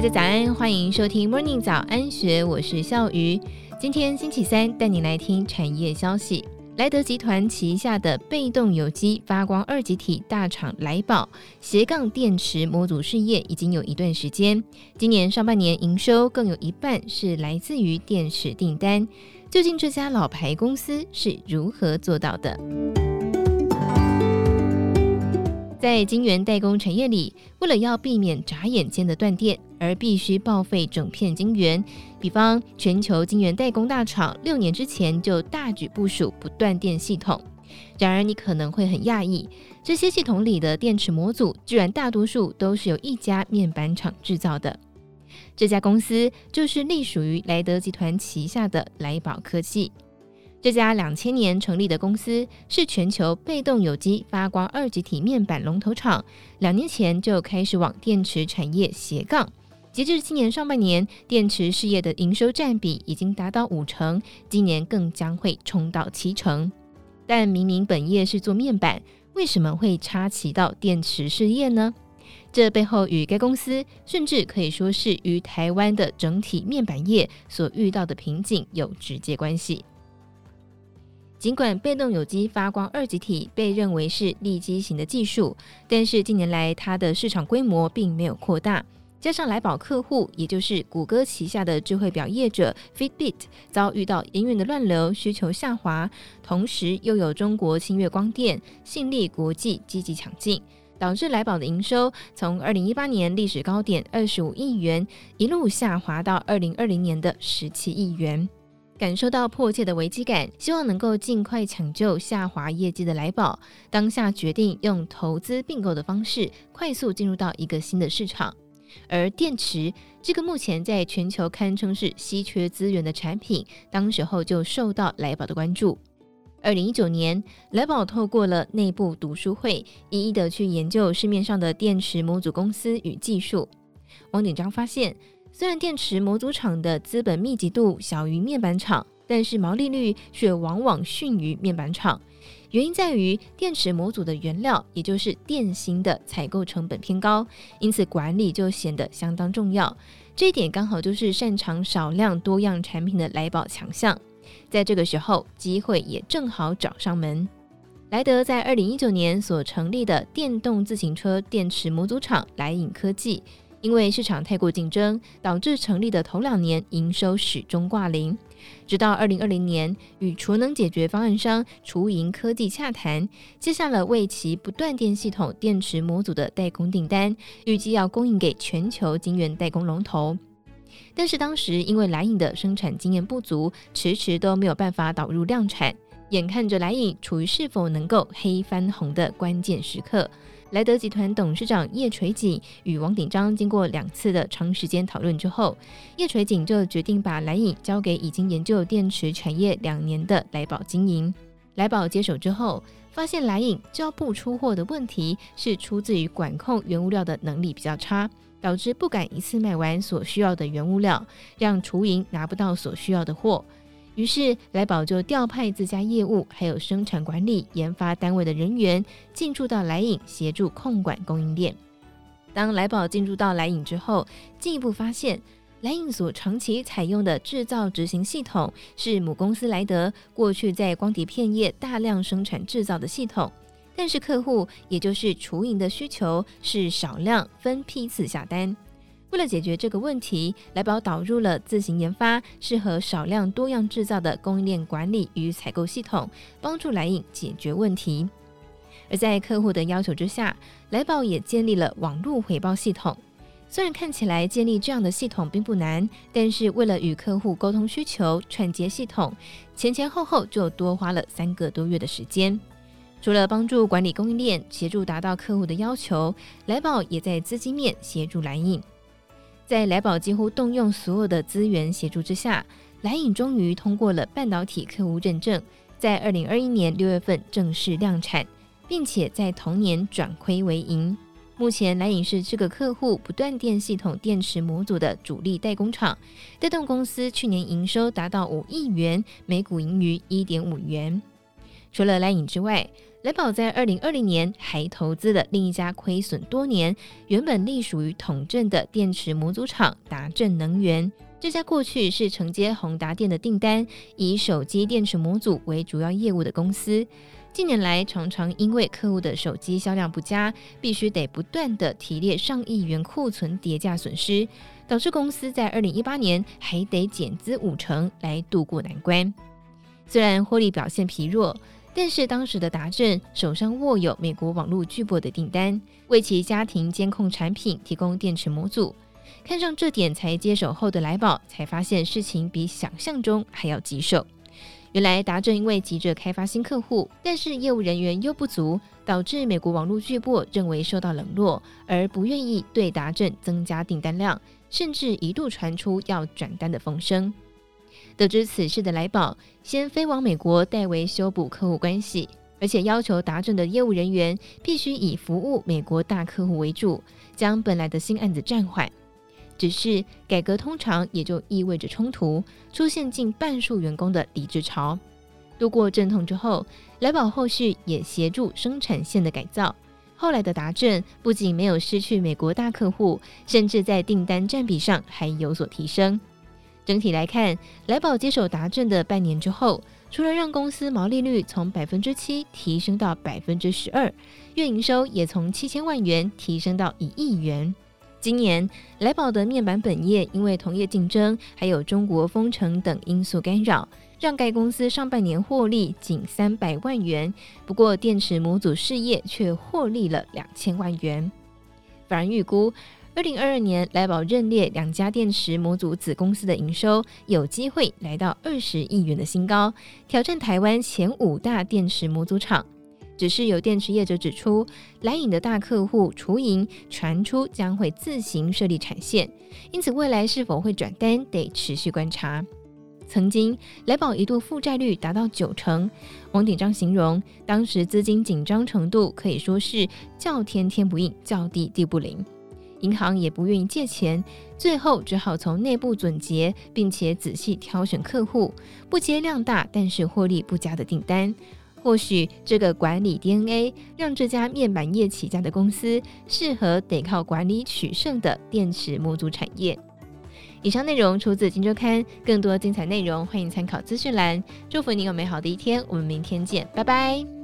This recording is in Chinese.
大家早安，欢迎收听 Morning 早安学，我是笑鱼。今天星期三，带你来听产业消息。莱德集团旗下的被动有机发光二极体大厂莱宝斜杠电池模组事业已经有一段时间，今年上半年营收更有一半是来自于电池订单。究竟这家老牌公司是如何做到的？在晶圆代工产业里，为了要避免眨眼间的断电，而必须报废整片晶圆。比方，全球晶圆代工大厂六年之前就大举部署不断电系统。然而，你可能会很讶异，这些系统里的电池模组居然大多数都是由一家面板厂制造的。这家公司就是隶属于莱德集团旗下的莱宝科技。这家两千年成立的公司是全球被动有机发光二极体面板龙头厂，两年前就开始往电池产业斜杠。截至今年上半年，电池事业的营收占比已经达到五成，今年更将会冲到七成。但明明本业是做面板，为什么会插旗到电池事业呢？这背后与该公司，甚至可以说是与台湾的整体面板业所遇到的瓶颈有直接关系。尽管被动有机发光二极体被认为是利基型的技术，但是近年来它的市场规模并没有扩大。加上来宝客户，也就是谷歌旗下的智慧表业者 Fitbit，遭遇到能源的乱流，需求下滑，同时又有中国清月光电、信利国际积极抢进，导致来宝的营收从二零一八年历史高点二十五亿元，一路下滑到二零二零年的十七亿元。感受到迫切的危机感，希望能够尽快抢救下滑业绩的来宝，当下决定用投资并购的方式，快速进入到一个新的市场。而电池这个目前在全球堪称是稀缺资源的产品，当时候就受到来宝的关注。二零一九年，来宝透过了内部读书会，一一的去研究市面上的电池模组公司与技术。王鼎章发现。虽然电池模组厂的资本密集度小于面板厂，但是毛利率却往往逊于面板厂。原因在于电池模组的原料，也就是电芯的采购成本偏高，因此管理就显得相当重要。这一点刚好就是擅长少量多样产品的来宝强项。在这个时候，机会也正好找上门。莱德在二零一九年所成立的电动自行车电池模组厂莱影科技。因为市场太过竞争，导致成立的头两年营收始终挂零。直到二零二零年，与储能解决方案商储盈科技洽谈，接下了为其不断电系统电池模组的代工订单，预计要供应给全球晶圆代工龙头。但是当时因为莱影的生产经验不足，迟迟都没有办法导入量产，眼看着莱影处于是否能够黑翻红的关键时刻。莱德集团董事长叶垂锦与王鼎章经过两次的长时间讨论之后，叶垂锦就决定把来颖交给已经研究电池产业两年的莱宝经营。莱宝接手之后，发现来颖交不出货的问题是出自于管控原物料的能力比较差，导致不敢一次卖完所需要的原物料，让储盈拿不到所需要的货。于是，来宝就调派自家业务、还有生产管理、研发单位的人员进驻到来影，协助控管供应链。当来宝进驻到来影之后，进一步发现，来影所长期采用的制造执行系统是母公司莱德过去在光碟片业大量生产制造的系统，但是客户也就是储盈的需求是少量分批次下单。为了解决这个问题，来宝导入了自行研发、适合少量多样制造的供应链管理与采购系统，帮助来颖解决问题。而在客户的要求之下，来宝也建立了网络回报系统。虽然看起来建立这样的系统并不难，但是为了与客户沟通需求、串接系统，前前后后就多花了三个多月的时间。除了帮助管理供应链、协助达到客户的要求，来宝也在资金面协助来颖。在来宝几乎动用所有的资源协助之下，来影终于通过了半导体客户认证，在二零二一年六月份正式量产，并且在同年转亏为盈。目前来影是这个客户不断电系统电池模组的主力代工厂，带动公司去年营收达到五亿元，每股盈余一点五元。除了莱影之外，莱宝在二零二零年还投资了另一家亏损多年、原本隶属于统镇的电池模组厂达正能源。这家过去是承接宏达电的订单，以手机电池模组为主要业务的公司。近年来，常常因为客户的手机销量不佳，必须得不断地提列上亿元库存跌价损失，导致公司在二零一八年还得减资五成来渡过难关。虽然获利表现疲弱，但是当时的达正手上握有美国网络巨擘的订单，为其家庭监控产品提供电池模组。看上这点才接手后的来宝，才发现事情比想象中还要棘手。原来达正因为急着开发新客户，但是业务人员又不足，导致美国网络巨擘认为受到冷落，而不愿意对达正增加订单量，甚至一度传出要转单的风声。得知此事的来宝，先飞往美国代为修补客户关系，而且要求达正的业务人员必须以服务美国大客户为主，将本来的新案子暂缓。只是改革通常也就意味着冲突，出现近半数员工的离职潮。度过阵痛之后，来宝后续也协助生产线的改造。后来的达正不仅没有失去美国大客户，甚至在订单占比上还有所提升。整体来看，来宝接手达正的半年之后，除了让公司毛利率从百分之七提升到百分之十二，月营收也从七千万元提升到一亿元。今年来宝的面板本业因为同业竞争，还有中国封城等因素干扰，让该公司上半年获利仅三百万元。不过电池模组事业却获利了两千万元。法人预估，二零二二年来宝认列两家电池模组子公司的营收有机会来到二十亿元的新高，挑战台湾前五大电池模组厂。只是有电池业者指出，来颖的大客户除盈传出将会自行设立产线，因此未来是否会转单得持续观察。曾经来宝一度负债率达到九成，王鼎章形容当时资金紧张程度可以说是叫天天不应，叫地地不灵，银行也不愿意借钱，最后只好从内部总结，并且仔细挑选客户，不接量大但是获利不佳的订单。或许这个管理 DNA 让这家面板业起家的公司适合得靠管理取胜的电池模组产业。以上内容出自《金周刊》，更多精彩内容欢迎参考资讯栏。祝福你有美好的一天，我们明天见，拜拜。